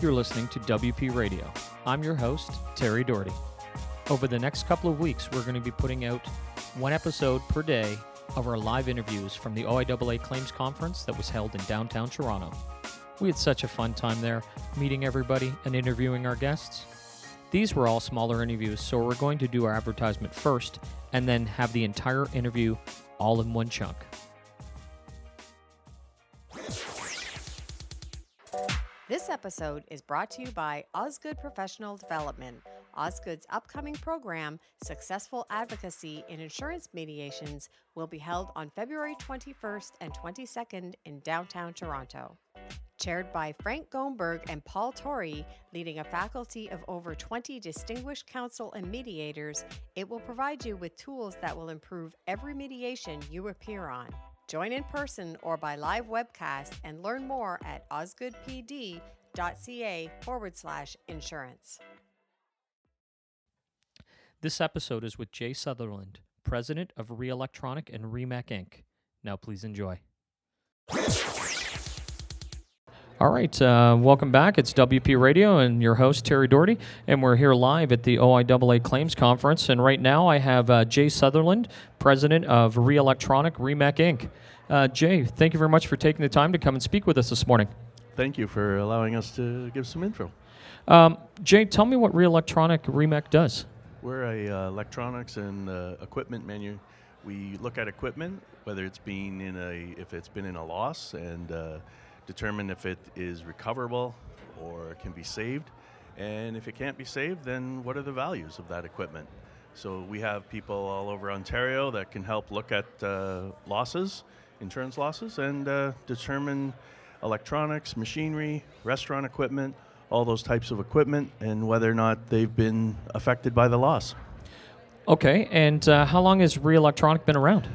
You're listening to WP Radio. I'm your host, Terry Doherty. Over the next couple of weeks, we're going to be putting out one episode per day of our live interviews from the OIAA Claims Conference that was held in downtown Toronto. We had such a fun time there, meeting everybody and interviewing our guests. These were all smaller interviews, so we're going to do our advertisement first and then have the entire interview all in one chunk. This episode is brought to you by Osgoode Professional Development. Osgoode's upcoming program, Successful Advocacy in Insurance Mediations, will be held on February 21st and 22nd in downtown Toronto. Chaired by Frank Gomberg and Paul Torrey, leading a faculty of over 20 distinguished counsel and mediators, it will provide you with tools that will improve every mediation you appear on. Join in person or by live webcast and learn more at osgoodepd.ca forward slash insurance. This episode is with Jay Sutherland, president of Reelectronic and Remec Inc. Now, please enjoy. All right, uh, welcome back. It's WP Radio and your host, Terry Doherty, and we're here live at the OIAA Claims Conference. And right now I have uh, Jay Sutherland, president of Reelectronic Remec Inc. Uh, Jay, thank you very much for taking the time to come and speak with us this morning. Thank you for allowing us to give some info. Um, Jay, tell me what Reelectronic Remec does. We're a uh, electronics and uh, equipment menu. We look at equipment, whether it's been in a if it's been in a loss, and uh, determine if it is recoverable or can be saved. And if it can't be saved, then what are the values of that equipment? So we have people all over Ontario that can help look at uh, losses, insurance losses, and uh, determine electronics, machinery, restaurant equipment, all those types of equipment, and whether or not they've been affected by the loss. Okay, and uh, how long has Reelectronic been around?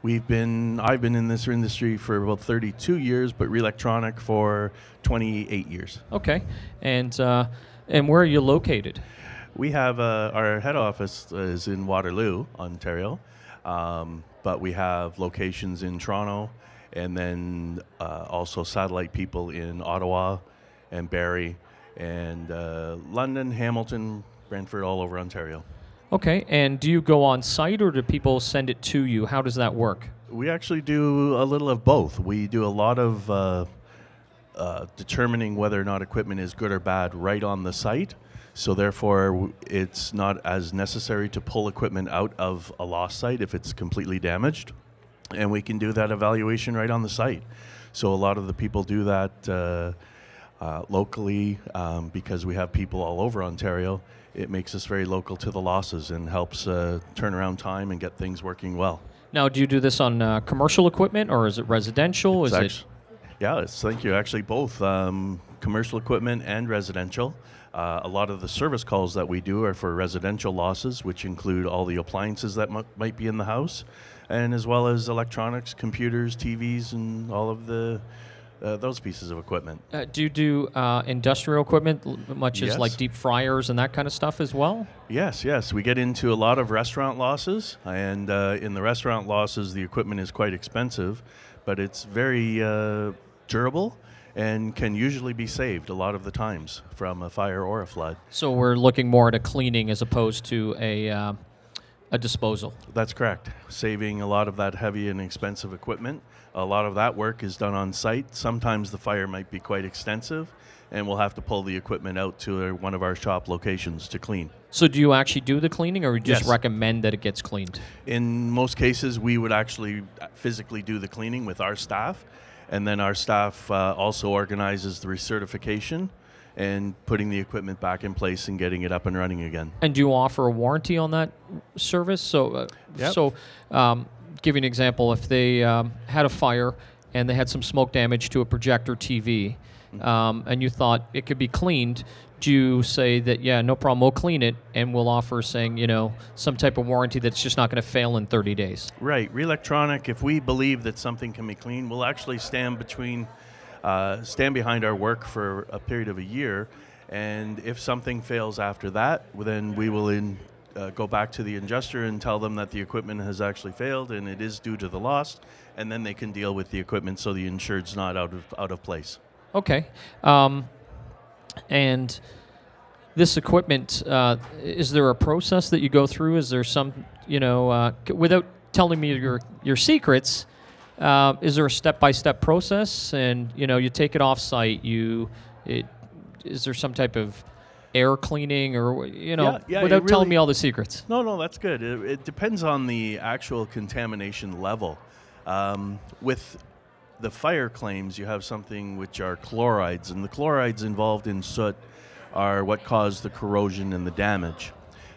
We've been, I've been in this industry for about 32 years, but Reelectronic for 28 years. Okay, and uh, and where are you located? We have uh, our head office is in Waterloo, Ontario, um, but we have locations in Toronto, and then uh, also satellite people in Ottawa, and Barrie, and uh, London, Hamilton, Brantford, all over Ontario. Okay, and do you go on site or do people send it to you? How does that work? We actually do a little of both. We do a lot of uh, uh, determining whether or not equipment is good or bad right on the site. So therefore, it's not as necessary to pull equipment out of a lost site if it's completely damaged, and we can do that evaluation right on the site. So a lot of the people do that uh, uh, locally um, because we have people all over Ontario. It makes us very local to the losses and helps uh, turn around time and get things working well. Now, do you do this on uh, commercial equipment or is it residential? It's is actu- yeah, it's, thank you. Actually, both um, commercial equipment and residential. Uh, a lot of the service calls that we do are for residential losses, which include all the appliances that mu- might be in the house, and as well as electronics, computers, TVs, and all of the uh, those pieces of equipment. uh, do you do uh, industrial equipment, much as like deep fryers and that kind of stuff as well? Yes, yes. We get into a lot of restaurant losses, and uh, in the restaurant losses, the equipment is quite expensive, but it's very uh, durable and can usually be saved a lot of the times from a fire or a flood. So we're looking more at a cleaning as opposed to a uh, a disposal. That's correct. Saving a lot of that heavy and expensive equipment. A lot of that work is done on site. Sometimes the fire might be quite extensive, and we'll have to pull the equipment out to one of our shop locations to clean. So do you actually do the cleaning, or you just Yes. recommend that it gets cleaned? In most cases, we would actually physically do the cleaning with our staff, and then our staff uh, also organizes the recertification and putting the equipment back in place and getting it up and running again. And do you offer a warranty on that service? So, uh, Yep. so um, give you an example. If they um, had a fire and they had some smoke damage to a projector TV, um, and you thought it could be cleaned, do you say that yeah, no problem, we'll clean it, and we'll offer saying you know some type of warranty that's just not going to fail in 30 days? Right. Reelectronic, if we believe that something can be cleaned, we'll actually stand between, uh, stand behind our work for a period of a year. And if something fails after that, then we will in uh, go back to the adjuster and tell them that the equipment has actually failed and it is due to the loss, and then they can deal with the equipment so the insured's not out of out of place. Okay. Um, and this equipment, uh, is there a process that you go through? Is there some, you know, uh, without telling me your your secrets? Uh, is there a step-by-step process? And you know, you take it off-site. You, it, is there some type of air cleaning, or you know, Yeah, yeah, it without telling me all the secrets? No, no, that's good. It, it depends on the actual contamination level. Um, with the fire claims, you have something which are chlorides, and the chlorides involved in soot are what cause the corrosion and the damage.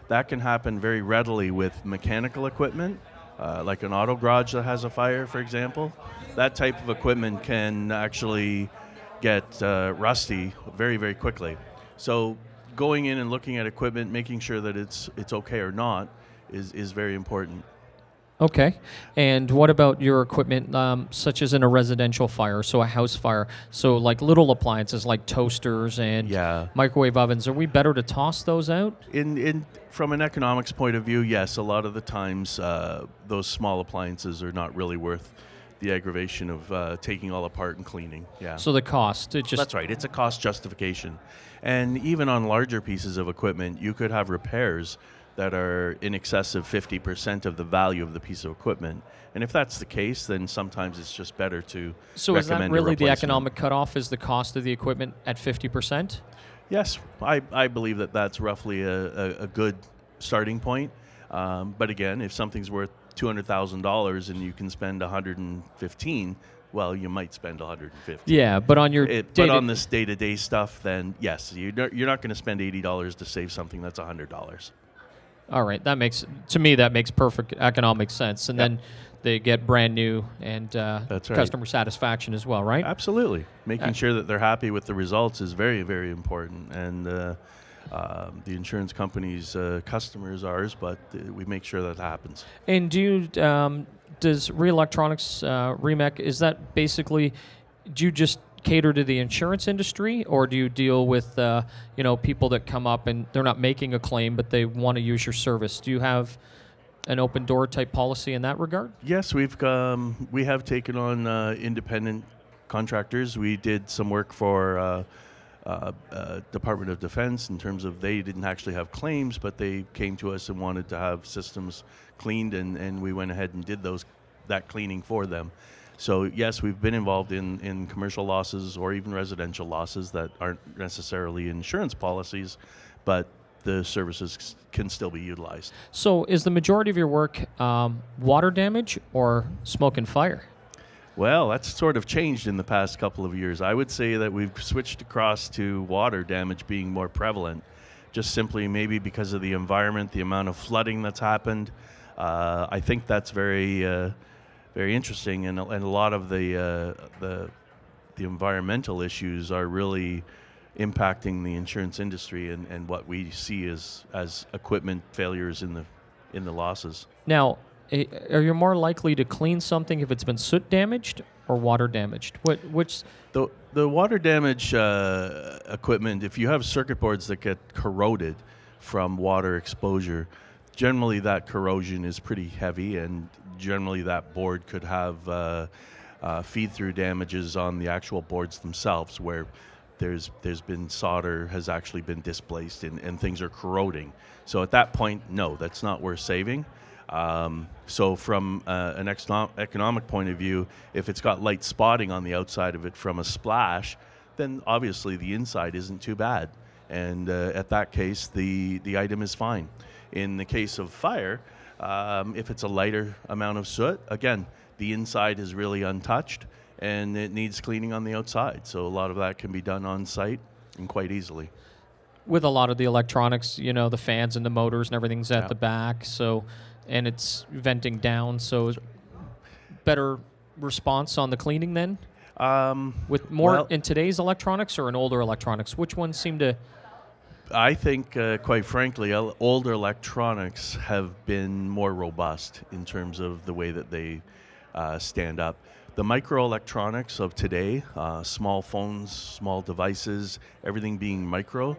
That can happen very readily with mechanical equipment, uh, like an auto garage that has a fire, for example. That type of equipment can actually get uh, rusty very, very quickly. So going in and looking at equipment, making sure that it's it's okay or not, is is very important. Okay. And what about your equipment, um, such as in a residential fire, so a house fire? So, like little appliances like toasters and Yeah. microwave ovens, are we better to toss those out? In in from an economics point of view, yes, a lot of the times uh, those small appliances are not really worth the aggravation of uh, taking all apart and cleaning. Yeah. So, the cost, it just. That's right. It's a cost justification. And even on larger pieces of equipment, you could have repairs that are in excess of 50% of the value of the piece of equipment. And if that's the case, then sometimes it's just better to So, is that really the economic cutoff? Is the cost of the equipment at 50%? Yes, I, I believe that that's roughly a, a, a good starting point. Um, but again, if something's worth $200,000 and you can spend 115, well, you might spend 150. Yeah, but on your. It, but on this day-to-day stuff, then yes, you're not, you're not going to spend eighty dollars to save something that's hundred dollars. All right, that makes. To me, that makes perfect economic sense. And Yep. then they get brand new and uh, That's right. customer satisfaction as well, right? Absolutely, making Uh, sure that they're happy with the results is very, very important. And uh, um, the insurance company's uh, customers ours, but uh, we make sure that happens. And do you, um, does Re Electronics, uh, Remec, is that basically, do you just cater to the insurance industry or do you deal with, uh, you know, people that come up and they're not making a claim but they want to use your service? Do you have an open door type policy in that regard? Yes, we've um, we have taken on uh, independent contractors. We did some work for uh, uh, uh, Department of Defense in terms of they didn't actually have claims, but they came to us and wanted to have systems cleaned, and, and we went ahead and did those that cleaning for them. So yes, we've been involved in, in commercial losses or even residential losses that aren't necessarily insurance policies, but the services can still be utilized. So is the majority of your work um, water damage or smoke and fire? Well, that's sort of changed in the past couple of years. I would say that we've switched across to water damage being more prevalent, just simply maybe because of the environment, the amount of flooding that's happened. Uh, I think that's very, uh, very interesting, and, a- and a lot of the uh, the the environmental issues are really impacting the insurance industry and, and what we see as as equipment failures in the in the losses. Now, are you more likely to clean something if it's been soot damaged or water damaged? What, which, The the water damage uh, equipment, if you have circuit boards that get corroded from water exposure, generally that corrosion is pretty heavy, and generally that board could have uh, uh, feed through damages on the actual boards themselves, where there's there's been solder has actually been displaced and, and things are corroding. So at that point, no, that's not worth saving. Um, so from uh, an econo- economic point of view, if it's got light spotting on the outside of it from a splash, then obviously the inside isn't too bad. And uh, at that case, the, the item is fine. In the case of fire, um, if it's a lighter amount of soot, again, the inside is really untouched and it needs cleaning on the outside. So a lot of that can be done on site and quite easily. with a lot of the electronics, you know, the fans and the motors and everything's at Yeah. the back, so, and it's venting down, so better response on the cleaning then? Um, With more Well- in today's electronics or in older electronics? Which ones seem to, I think, uh, quite frankly, older electronics have been more robust in terms of the way that they uh, stand up. the microelectronics of today, uh, small phones, small devices, everything being micro,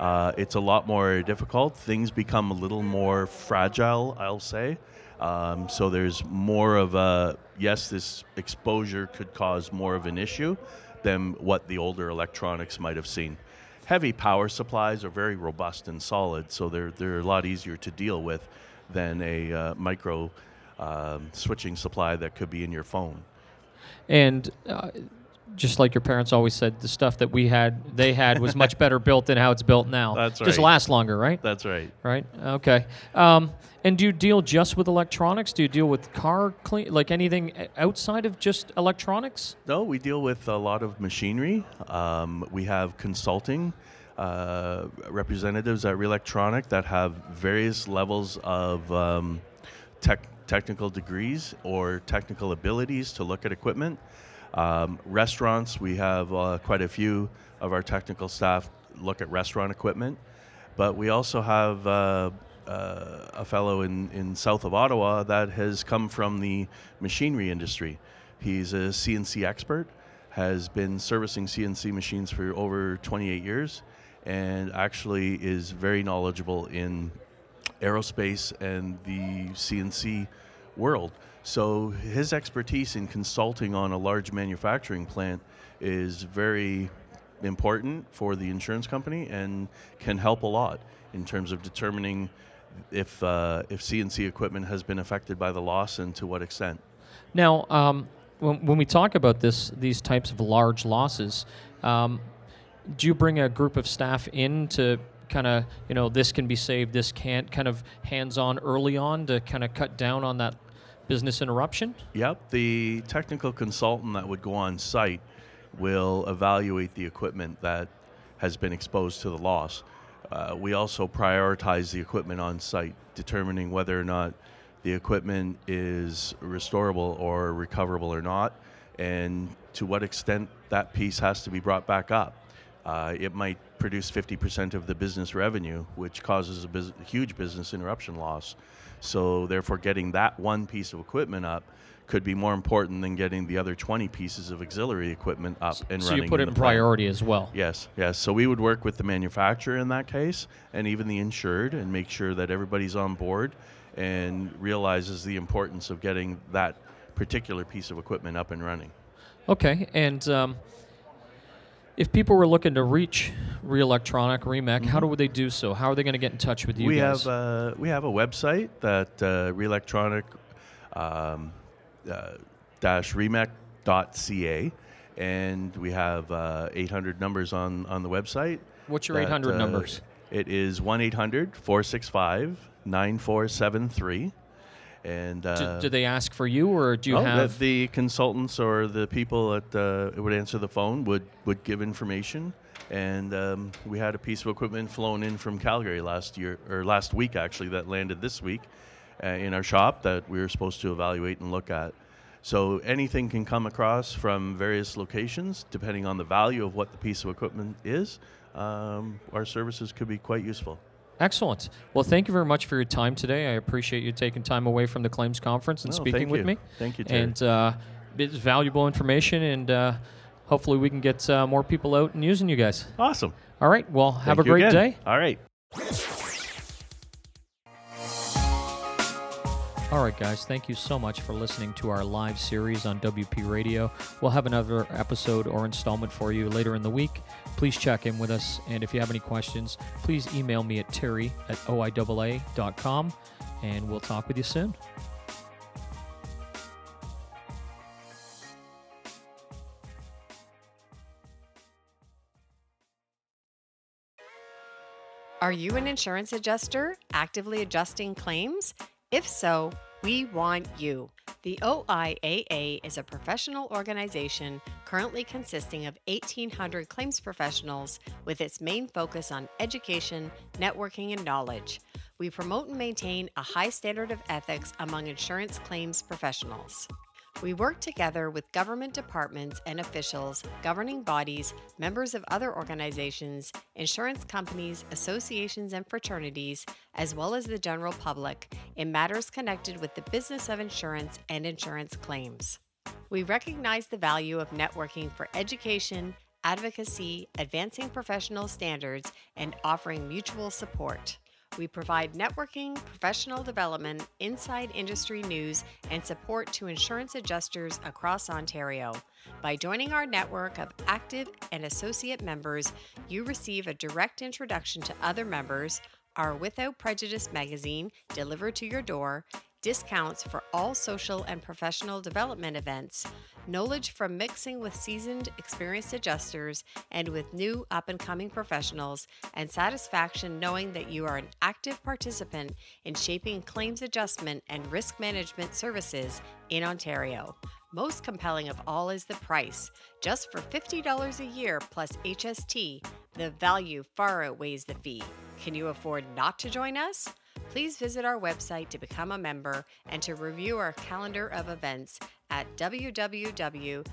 uh, it's a lot more difficult. Things become a little more fragile, I'll say. Um, so there's more of a yes, this exposure could cause more of an issue than what the older electronics might have seen. Heavy power supplies are very robust and solid, so they're they're a lot easier to deal with than a uh, micro um, switching supply that could be in your phone. And uh, just like your parents always said, the stuff that we had, they had, was much better built than how it's built now. That's right. Just lasts longer, right? That's right. Right. Okay. Um, and do you deal just with electronics? Do you deal with car clean, like anything outside of just electronics? No, we deal with a lot of machinery. Um, we have consulting uh, representatives at Reelectronic that have various levels of um, tech, technical degrees or technical abilities to look at equipment. Um, restaurants, we have uh, quite a few of our technical staff look at restaurant equipment, but we also have uh, uh, a fellow in, in south of Ottawa that has come from the machinery industry. He's a CNC expert, has been servicing CNC machines for over 28 years, and actually is very knowledgeable in aerospace and the CNC world. So his expertise in consulting on a large manufacturing plant is very important for the insurance company and can help a lot in terms of determining if uh, if CNC equipment has been affected by the loss and to what extent. Now, um, when, when we talk about this, these types of large losses, um, do you bring a group of staff in to kind of, you know, this can be saved, this can't, kind of hands on early on to kind of cut down on that business interruption? Yep, the technical consultant that would go on site will evaluate the equipment that has been exposed to the loss. Uh, we also prioritize the equipment on site, determining whether or not the equipment is restorable or recoverable or not, and to what extent that piece has to be brought back up. Uh, it might produce 50% of the business revenue, which causes a bus- huge business interruption loss. So, therefore, getting that one piece of equipment up could be more important than getting the other 20 pieces of auxiliary equipment up and so running. So you put it the in priority as well. Yes, yes. So we would work with the manufacturer in that case and even the insured and make sure that everybody's on board and realizes the importance of getting that particular piece of equipment up and running. Okay, and um, if people were looking to reach Reelectronic, Remec, how do they do so? How are they going to get in touch with you we guys? have uh, we have a website that uh, Reelectronic um, uh, dash remec.ca and we have uh, 800 numbers on, on the website. What's your that, 800 uh, numbers? It is 1 800 465 9473. And uh, do, do they ask for you, or do you oh, have? the, the consultants or the people that uh, would answer the phone would, would give information. And um, we had a piece of equipment flown in from Calgary last year, or last week actually, that landed this week uh, in our shop that we were supposed to evaluate and look at. So anything can come across from various locations, depending on the value of what the piece of equipment is. Um, our services could be quite useful. Excellent. Well, thank you very much for your time today. I appreciate you taking time away from the claims conference and No, speaking with me. Thank you, Terry. And uh, it's valuable information, and uh, hopefully we can get uh, more people out and using you guys. Awesome. All right. Well, have Thank a great again. day. All right. All right, guys, thank you so much for listening to our live series on WP Radio. We'll have another episode or installment for you later in the week. Please check in with us, and if you have any questions, please email me at terry at oiaa.com, and we'll talk with you soon. Are you an insurance adjuster actively adjusting claims? If so, we want you. The OIAA is a professional organization currently consisting of 1,800 claims professionals with its main focus on education, networking, and knowledge. We promote and maintain a high standard of ethics among insurance claims professionals. We work together with government departments and officials, governing bodies, members of other organizations, insurance companies, associations, and fraternities, as well as the general public in matters connected with the business of insurance and insurance claims. We recognize the value of networking for education, advocacy, advancing professional standards, and offering mutual support. We provide networking, professional development, inside industry news, and support to insurance adjusters across Ontario. By joining our network of active and associate members, you receive a direct introduction to other members, our Without Prejudice magazine delivered to your door, discounts for all social and professional development events, knowledge from mixing with seasoned, experienced adjusters and with new up and coming professionals, and satisfaction knowing that you are an active participant in shaping claims adjustment and risk management services in Ontario. Most compelling of all is the price. Just for $50 a year plus HST, the value far outweighs the fee. Can you afford not to join us? Please visit our website to become a member and to review our calendar of events at www.oiaa.com.